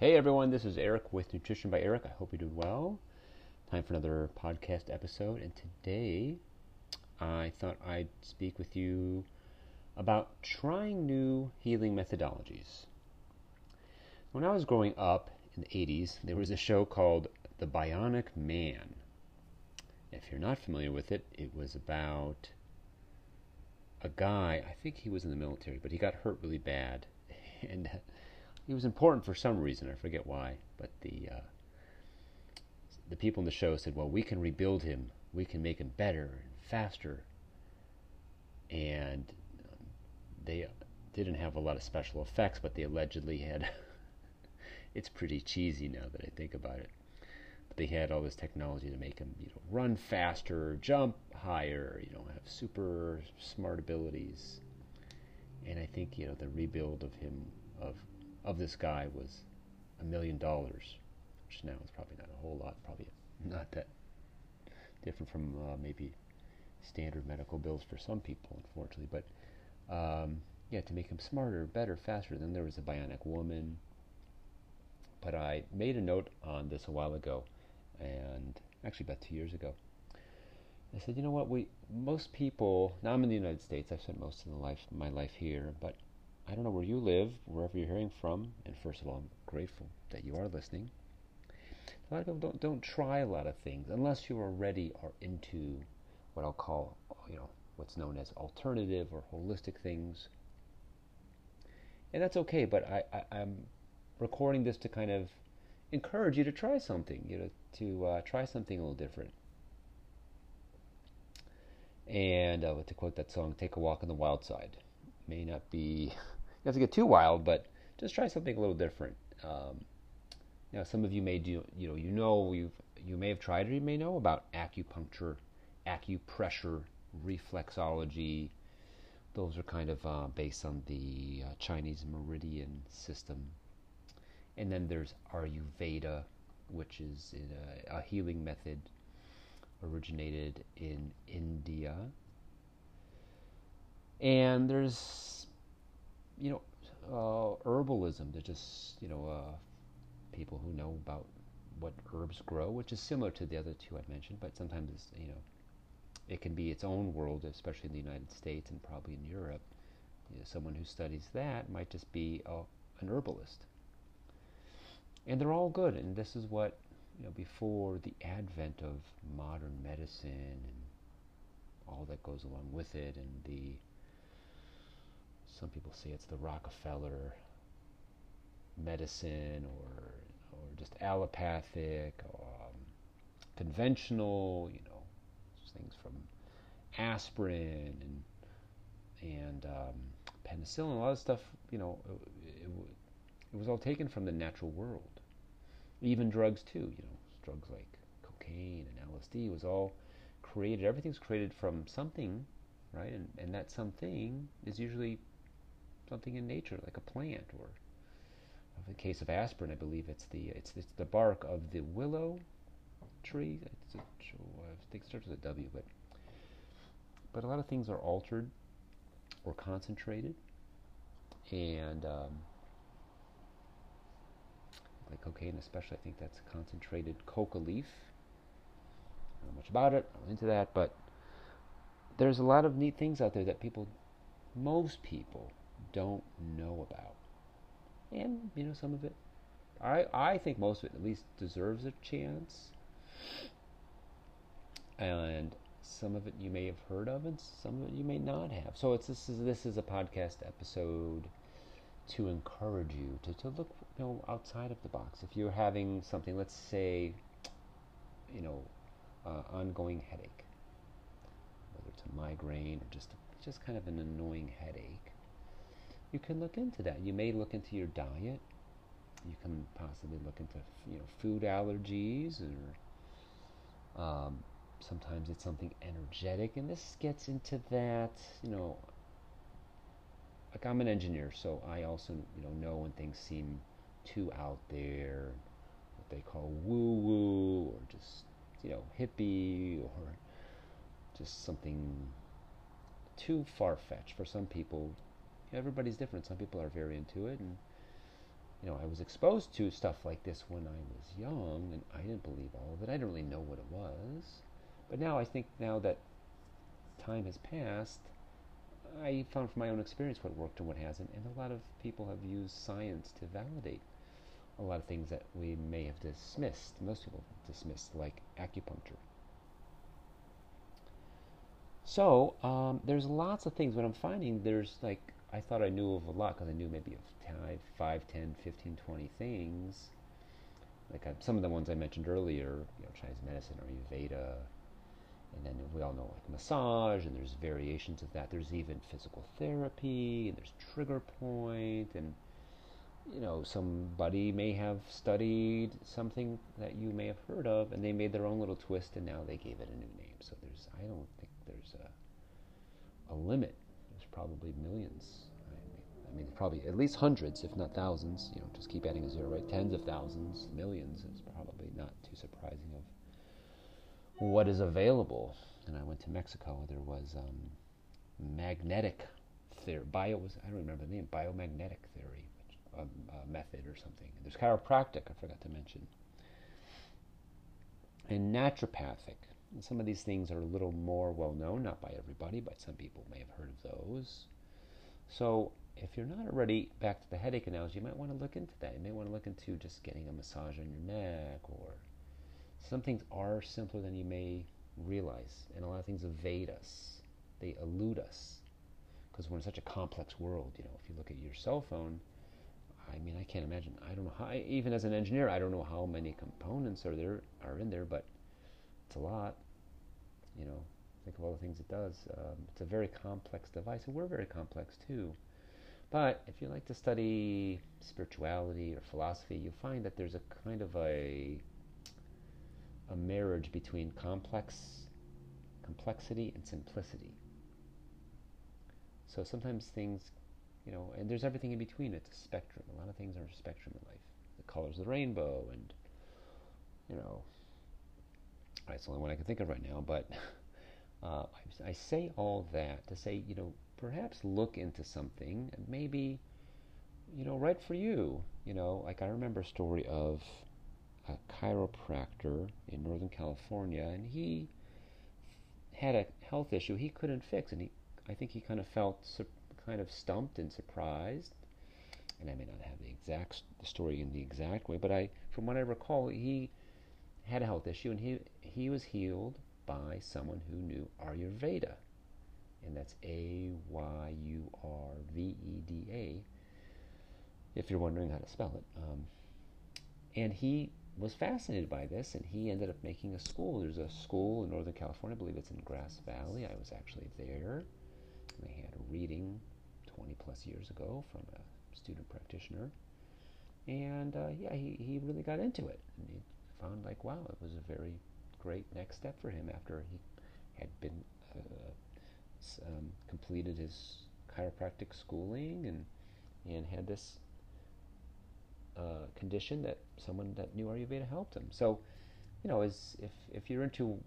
Hey everyone, this is Eric with Nutrition by Eric. I hope you're doing well. Time for another podcast episode, and today I thought I'd speak with you about trying new healing methodologies. When I was growing up in the 80s, there was a show called The Bionic Man. If you're not familiar with it, it was about a guy, I think he was in the military, but he got hurt really bad. And he was important for some reason. I forget why, but the uh, the people in the show said, "Well, we can rebuild him. We can make him better and faster." And um, they didn't have a lot of special effects, but they allegedly had. it's pretty cheesy now that I think about it. But they had all this technology to make him, you know, run faster, jump higher, you know, have super smart abilities. And I think you know the rebuild of him of of this guy was a million dollars, which now is probably not a whole lot, probably not that different from uh, maybe standard medical bills for some people, unfortunately. But um, yeah, to make him smarter, better, faster. Then there was a bionic woman. But I made a note on this a while ago, and actually about two years ago. I said, you know what? We most people. Now I'm in the United States. I've spent most of the life my life here, but I don't know where you live, wherever you're hearing from, and first of all, I'm grateful that you are listening. A lot of people don't don't try a lot of things unless you already are into what I'll call, you know, what's known as alternative or holistic things, and that's okay. But I, I am recording this to kind of encourage you to try something, you know, to uh, try something a little different. And uh, to quote that song, "Take a walk on the wild side." May not be have to get too wild, but just try something a little different. Um, now, some of you may do, you know, you know, you you may have tried or you may know about acupuncture, acupressure, reflexology. Those are kind of uh, based on the uh, Chinese meridian system. And then there's Ayurveda, which is a, a healing method originated in India. And there's you know, uh, herbalism. They're just, you know, uh, people who know about what herbs grow, which is similar to the other two I mentioned, but sometimes it's, you know, it can be its own world, especially in the United States and probably in Europe. You know, someone who studies that might just be a, an herbalist. And they're all good, and this is what, you know, before the advent of modern medicine and all that goes along with it and the some people say it's the Rockefeller medicine or or just allopathic, um, conventional, you know, things from aspirin and and um, penicillin, a lot of stuff, you know, it, it, it, was all taken from the natural world. Even drugs too, you know, drugs like cocaine and LSD was all created. Everything's created from something, right? And and that something is usually something in nature, like a plant, or in the case of aspirin, I believe it's the it's, it's the bark of the willow tree. A, I think it starts with a W, but but a lot of things are altered or concentrated, and um, like cocaine, especially, I think that's concentrated coca leaf. I don't know much about it. I'm into that, but there's a lot of neat things out there that people, most people, don't know about. And, you know, some of it, I, I think most of it at least deserves a chance. And some of it you may have heard of, and some of it you may not have. So it's this is this is a podcast episode to encourage you to, to look you know outside of the box. If you're having something, let's say, you know, uh, ongoing headache, whether it's a migraine or just just kind of an annoying headache, you can look into that. You may look into your diet. You can possibly look into you know food allergies or um, sometimes it's something energetic, and this gets into that. You know, like I'm an engineer, so I also you know know when things seem too out there, what they call woo woo, or just you know hippie, or just something too far fetched for some people everybody's different. Some people are very into it, and you know, I was exposed to stuff like this when I was young, and I didn't believe all of it. I didn't really know what it was. But now I think now that time has passed, I found from my own experience what worked and what hasn't, and a lot of people have used science to validate a lot of things that we may have dismissed. Most people dismissed, like acupuncture. So um, there's lots of things. What I'm finding, there's like I thought I knew of a lot because I knew maybe of 5, 10, 15, 20 things. Like I, some of the ones I mentioned earlier, you know, Chinese medicine or Ayurveda, and then we all know like massage, and there's variations of that. There's even physical therapy, and there's trigger point, and you know, somebody may have studied something that you may have heard of, and they made their own little twist, and now they gave it a new name. So there's, I don't think there's a, a limit. Probably millions. I mean, probably at least hundreds, if not thousands. You know, just keep adding a zero, right? Tens of thousands, millions is probably not too surprising of what is available. And I went to Mexico. There was um, magnetic theory. Bio was I don't remember the name. Biomagnetic theory um, uh, method or something. There's chiropractic. I forgot to mention. And naturopathic. Some of these things are a little more well known, not by everybody, but some people may have heard of those. So if you're not already back to the headache analogy, you might want to look into that. You may want to look into just getting a massage on your neck, or some things are simpler than you may realize, and a lot of things evade us. They elude us because we're in such a complex world. You know, if you look at your cell phone, I mean, I can't imagine. I don't know how. Even as an engineer, I don't know how many components are there are in there, but it's a lot. You know, think of all the things it does. Um, it's a very complex device, and we're very complex too. But if you like to study spirituality or philosophy, you find that there's a kind of a a marriage between complex complexity and simplicity. So sometimes things, you know, and there's everything in between. It's a spectrum. A lot of things are a spectrum in life. The colors of the rainbow, and you know, that's the only one I can think of right now. But uh, I, I say all that to say, you know, perhaps look into something maybe, you know, right for you. You know, like I remember a story of a chiropractor in Northern California, and he had a health issue he couldn't fix, and he, I think he kind of felt su- kind of stumped and surprised. And I may not have the exact story in the exact way, but I, from what I recall, he had a health issue, and he he was healed by someone who knew Ayurveda and that's A Y U R V E D A, if you're wondering how to spell it. Um, and he was fascinated by this, and he ended up making a school. There's a school in Northern California, I believe it's in Grass Valley. I was actually there. And they had a reading 20 plus years ago from a student practitioner. And uh, yeah, he, he really got into it. Found, like, wow, it was a very great next step for him after he had been uh, um, completed his chiropractic schooling and and had this uh, condition that someone that knew Ayurveda helped him. So, you know, as if if you're into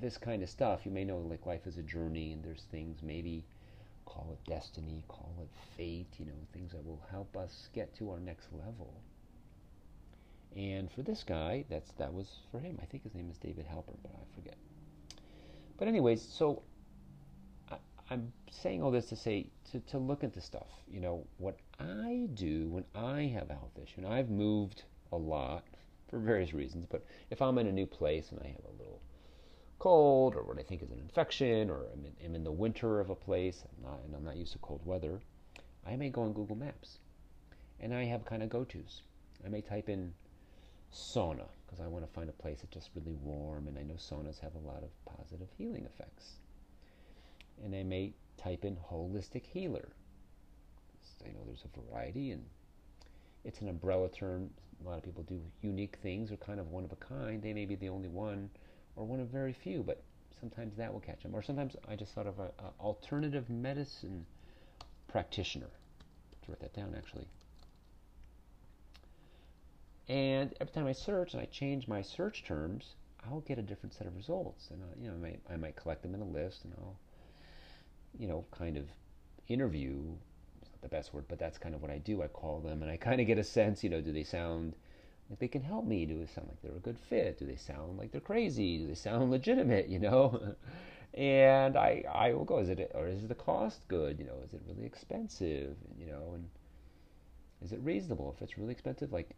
this kind of stuff, you may know like life is a journey, and there's things maybe call it destiny, call it fate, you know, things that will help us get to our next level. And for this guy, that's that was for him. I think his name is David Halper, but I forget. But anyways, so I'm saying all this to say to, to look into stuff. You know, what I do when I have a health issue, and I've moved a lot for various reasons, but if I'm in a new place and I have a little cold or what I think is an infection or I'm in, I'm in the winter of a place not, and I'm not used to cold weather, I may go on Google Maps and I have kind of go tos. I may type in sauna because I want to find a place that's just really warm, and I know saunas have a lot of positive healing effects and I may type in holistic healer. I know there's a variety, and it's an umbrella term. A lot of people do unique things or kind of one of a kind. They may be the only one or one of very few, but sometimes that will catch them. Or sometimes I just thought of an alternative medicine practitioner. Let's write that down actually. And every time I search and I change my search terms, I'll get a different set of results. And I, you know, I might, I might collect them in a list, and I'll you know, kind of interview It's not the best word, but that's kind of what I do. I call them and I kind of get a sense, you know, do they sound like they can help me? Do they sound like they're a good fit? Do they sound like they're crazy? Do they sound legitimate, you know? and I, I will go, is it, or is the cost good? You know, is it really expensive? You know, and is it reasonable? If it's really expensive, like,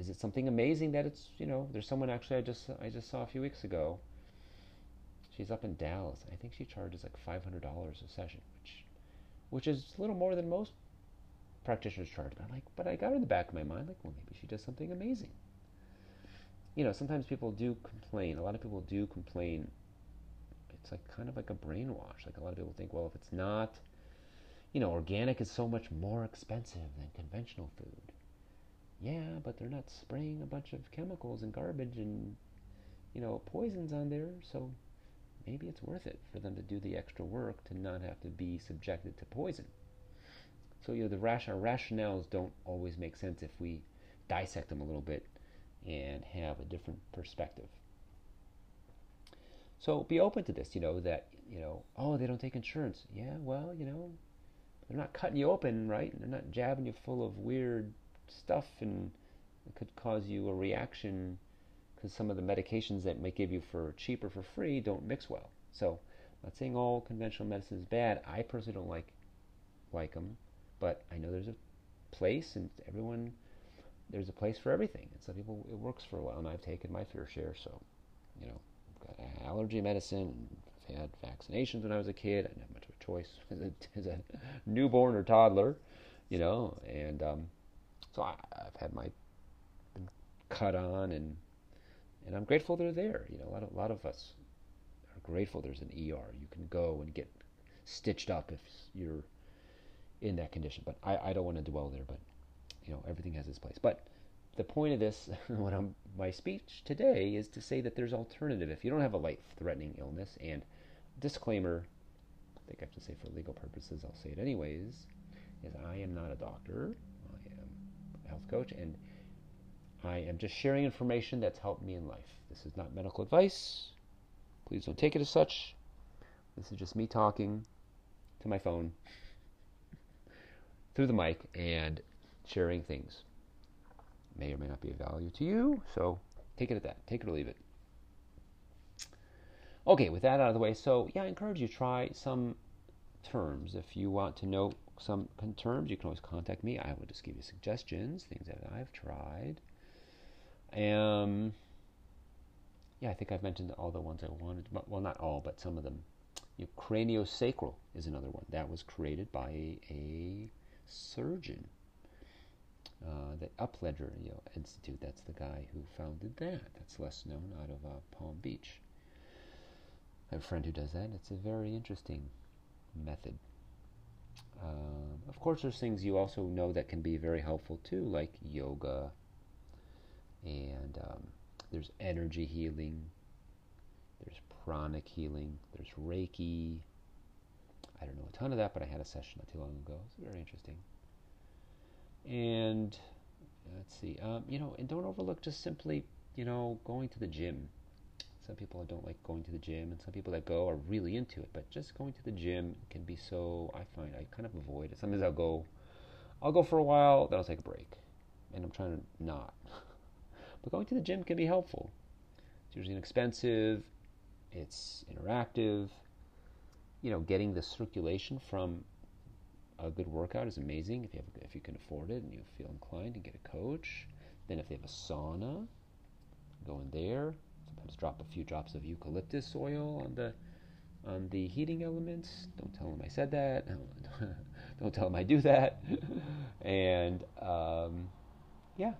is it something amazing that it's, you know, there's someone actually I just, I just saw a few weeks ago. She's up in Dallas. I think she charges like $500 a session, which, which is a little more than most practitioners charge. But I'm like, but I got in the back of my mind, like, well, maybe she does something amazing. You know, sometimes people do complain. A lot of people do complain it's like kind of like a brainwash. Like a lot of people think, well, if it's not, you know, organic is so much more expensive than conventional food. Yeah, but they're not spraying a bunch of chemicals and garbage and, you know, poisons on there. So maybe it's worth it for them to do the extra work to not have to be subjected to poison. So you know, the rash- our rationales don't always make sense if we dissect them a little bit and have a different perspective. So be open to this, you know, that, you know, oh, they don't take insurance. Yeah, well, you know, they're not cutting you open, right? They're not jabbing you full of weird stuff and it could cause you a reaction because some of the medications that might give you for cheap or for free don't mix well. So, I'm not saying all conventional medicine is bad. I personally don't like like them, but I know there's a place and everyone there's a place for everything. And some people it works for a while, and I've taken my fair share. So, you know, got allergy medicine. I've had vaccinations when I was a kid. I didn't have much of a choice as a, as a newborn or toddler, you know. And um, I, have had my been cut on, and and I'm grateful they're there. You know, a lot of a lot of us are grateful there's an ER. You can go and get stitched up if you're in that condition. But I, I don't want to dwell there. But you know, everything has its place. But the point of this, what I'm, my speech today, is to say that there's alternative. If you don't have a life-threatening illness, and disclaimer, I think I have to say for legal purposes, I'll say it anyways, is I am not a doctor. Health coach, and I am just sharing information that's helped me in life. This is not medical advice. Please don't take it as such. This is just me talking to my phone through the mic and sharing things may or may not be of value to you. So take it at that. Take it or leave it. Okay, with that out of the way, so yeah, I encourage you to try some terms. If you want to know some terms, you can always contact me. I will just give you suggestions, things that I've tried. Um, yeah, I think I've mentioned all the ones I wanted. Well, not all, but some of them. You know, craniosacral is another one that was created by a, a surgeon uh, the Upledger you know, Institute. That's the guy who founded that. That's less known out of uh, Palm Beach. I have a friend who does that. It's a very interesting method. Um, of course, there's things you also know that can be very helpful too, like yoga, and um, there's energy healing, there's pranic healing, there's Reiki. I don't know a ton of that, but I had a session not too long ago. It's very interesting. And let's see, um, you know, and don't overlook just simply, you know, going to the gym. Some people don't like going to the gym, and some people that go are really into it. But just going to the gym can be so. I find I kind of avoid it. Sometimes I'll go, I'll go for a while, then I'll take a break, and I'm trying to not. but going to the gym can be helpful. It's usually inexpensive. It's interactive. You know, getting the circulation from a good workout is amazing if you have if you can afford it and you feel inclined to get a coach. Then if they have a sauna, go in there. Sometimes drop a few drops of eucalyptus oil on the on the heating elements. Don't tell them I said that. Don't tell them I do that. and um, yeah,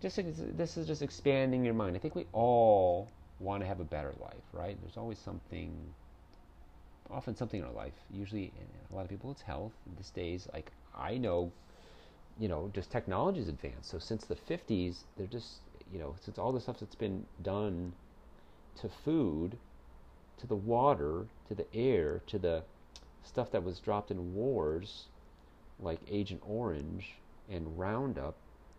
just this is just expanding your mind. I think we all want to have a better life, right? There's always something often something in our life. Usually, a lot of people, it's health. These days, like I know, you know, just technology is advanced. So since the 50s, they're just, you know, since all the stuff that's been done to food, to the water, to the air, to the stuff that was dropped in wars, like Agent Orange and Roundup,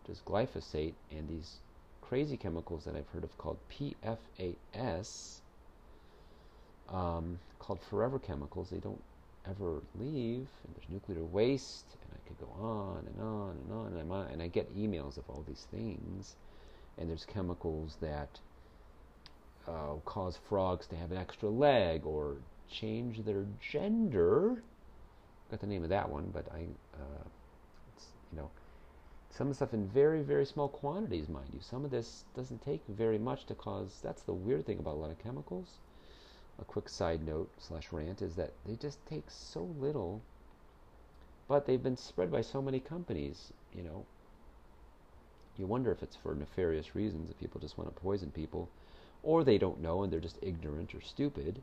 just glyphosate, and these crazy chemicals that I've heard of called PFAS um, called forever chemicals. They don't ever leave. And there's nuclear waste, and I could go on and on and on. And, I'm on, and I get emails of all these things. And there's chemicals that uh, cause frogs to have an extra leg or change their gender. Got the name of that one, but I, uh, you know, some stuff in very, very small quantities, mind you. Some of this doesn't take very much to cause. That's the weird thing about a lot of chemicals. A quick side note slash rant is that they just take so little, but they've been spread by so many companies. You know, you wonder if it's for nefarious reasons, if people just want to poison people, or they don't know and they're just ignorant or stupid.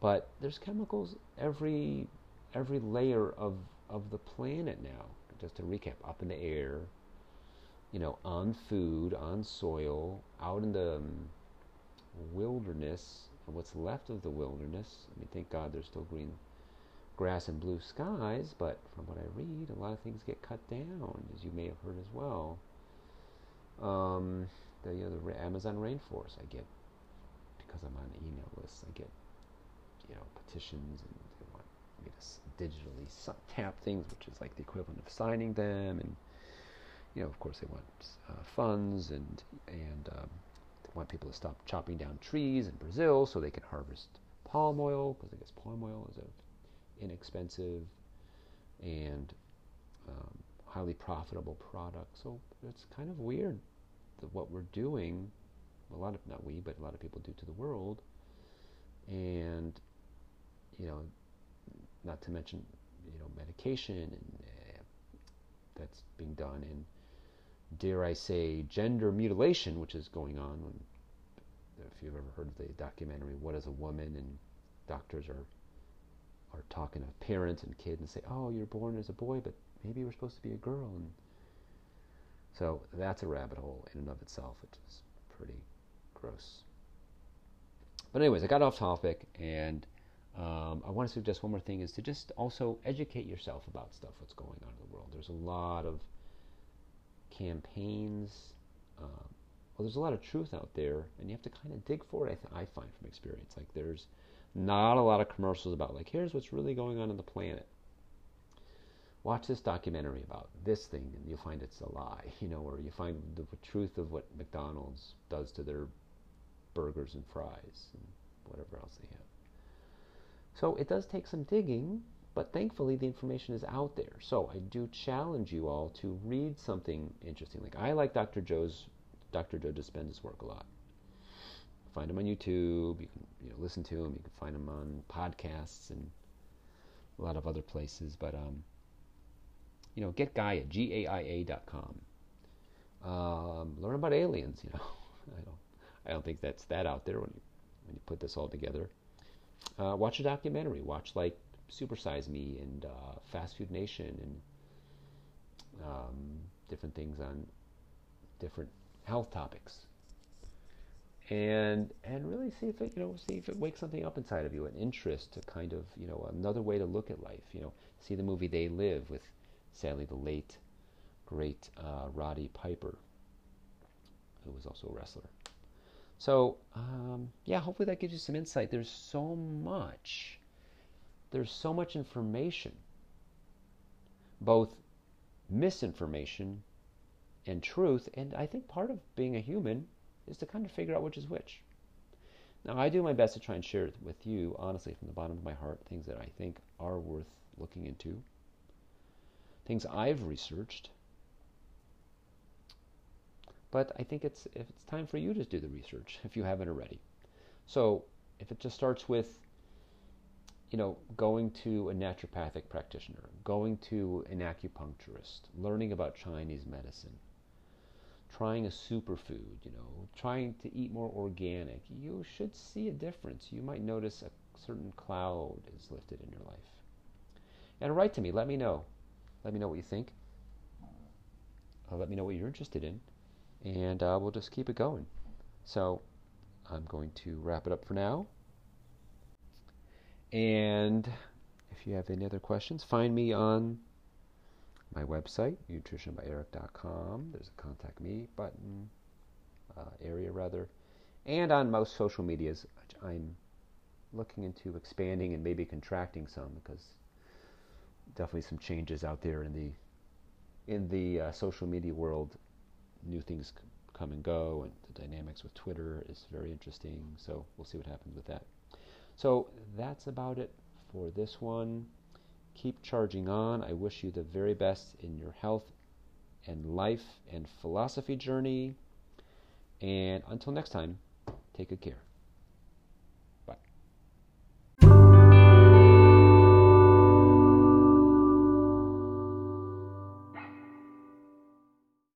But there's chemicals every every layer of of the planet now just to recap, up in the air, you know, on food, on soil, out in the um, wilderness, and what's left of the wilderness. I mean, thank God there's still green grass and blue skies, but from what I read, a lot of things get cut down, as you may have heard as well. Um, the, you know, the Amazon rainforest, I get, because I'm on email lists, I get, you know, petitions and they want me to digitally tap things, which is like the equivalent of signing them. And you know, of course, they want uh, funds and and um, they want people to stop chopping down trees in Brazil so they can harvest palm oil because I guess palm oil is a inexpensive and um, highly profitable product. So it's kind of weird that what we're doing, a lot of not we, but a lot of people do to the world, and you know not to mention you know medication and uh, that's being done and dare I say gender mutilation which is going on. When, if you've ever heard of the documentary What is a Woman? And doctors are are talking to parents and kids and say oh you're born as a boy but maybe you're supposed to be a girl and so that's a rabbit hole in and of itself which is pretty gross but anyways I got off topic and um, I want to suggest one more thing is to just also educate yourself about stuff what's going on in the world. There's a lot of campaigns. Um, well, there's a lot of truth out there, and you have to kind of dig for it. I, th- I find from experience, like there's not a lot of commercials about like here's what's really going on in the planet. Watch this documentary about this thing, and you'll find it's a lie, you know, or you find the truth of what McDonald's does to their burgers and fries and whatever else they have. So it does take some digging, but thankfully the information is out there. So I do challenge you all to read something interesting. Like I like Dr. Joe's Dr. Joe Dispenza's work a lot. Find them on YouTube. You can you know listen to them. You can find them on podcasts and a lot of other places. But um, you know, get Gaia G A I A dot com. Um, learn about aliens. You know, I don't I don't think that's that out there when you when you put this all together uh, watch a documentary. Watch like Super Size Me and uh, Fast Food Nation and um, different things on different health topics. And and really see if it you know see if it wakes something up inside of you, an interest to kind of you know another way to look at life. You know, see the movie They Live with sadly the late great uh, Roddy Piper, who was also a wrestler. So, um, yeah, hopefully that gives you some insight. There's so much, there's so much information, both misinformation and truth. And I think part of being a human is to kind of figure out which is which. Now, I do my best to try and share with you, honestly, from the bottom of my heart, things that I think are worth looking into, things I've researched, but I think it's it's time for you to do the research if you haven't already. So if it just starts with you know going to a naturopathic practitioner, going to an acupuncturist, learning about Chinese medicine, trying a superfood, you know, trying to eat more organic, you should see a difference. You might notice a certain cloud is lifted in your life. And write to me. Let me know. Let me know what you think. Uh, let me know what you're interested in and uh, we'll just keep it going. So I'm going to wrap it up for now. And if you have any other questions, find me on my website, nutritionbyeric.com. There's a contact me button, uh, area rather, and on most social medias. I'm looking into expanding and maybe contracting some because definitely some changes out there in the in the uh, social media world. New things come and go, and the dynamics with Twitter is very interesting. So we'll see what happens with that. So that's about it for this one. Keep charging on. I wish you the very best in your health and life and philosophy journey. And until next time, take good care.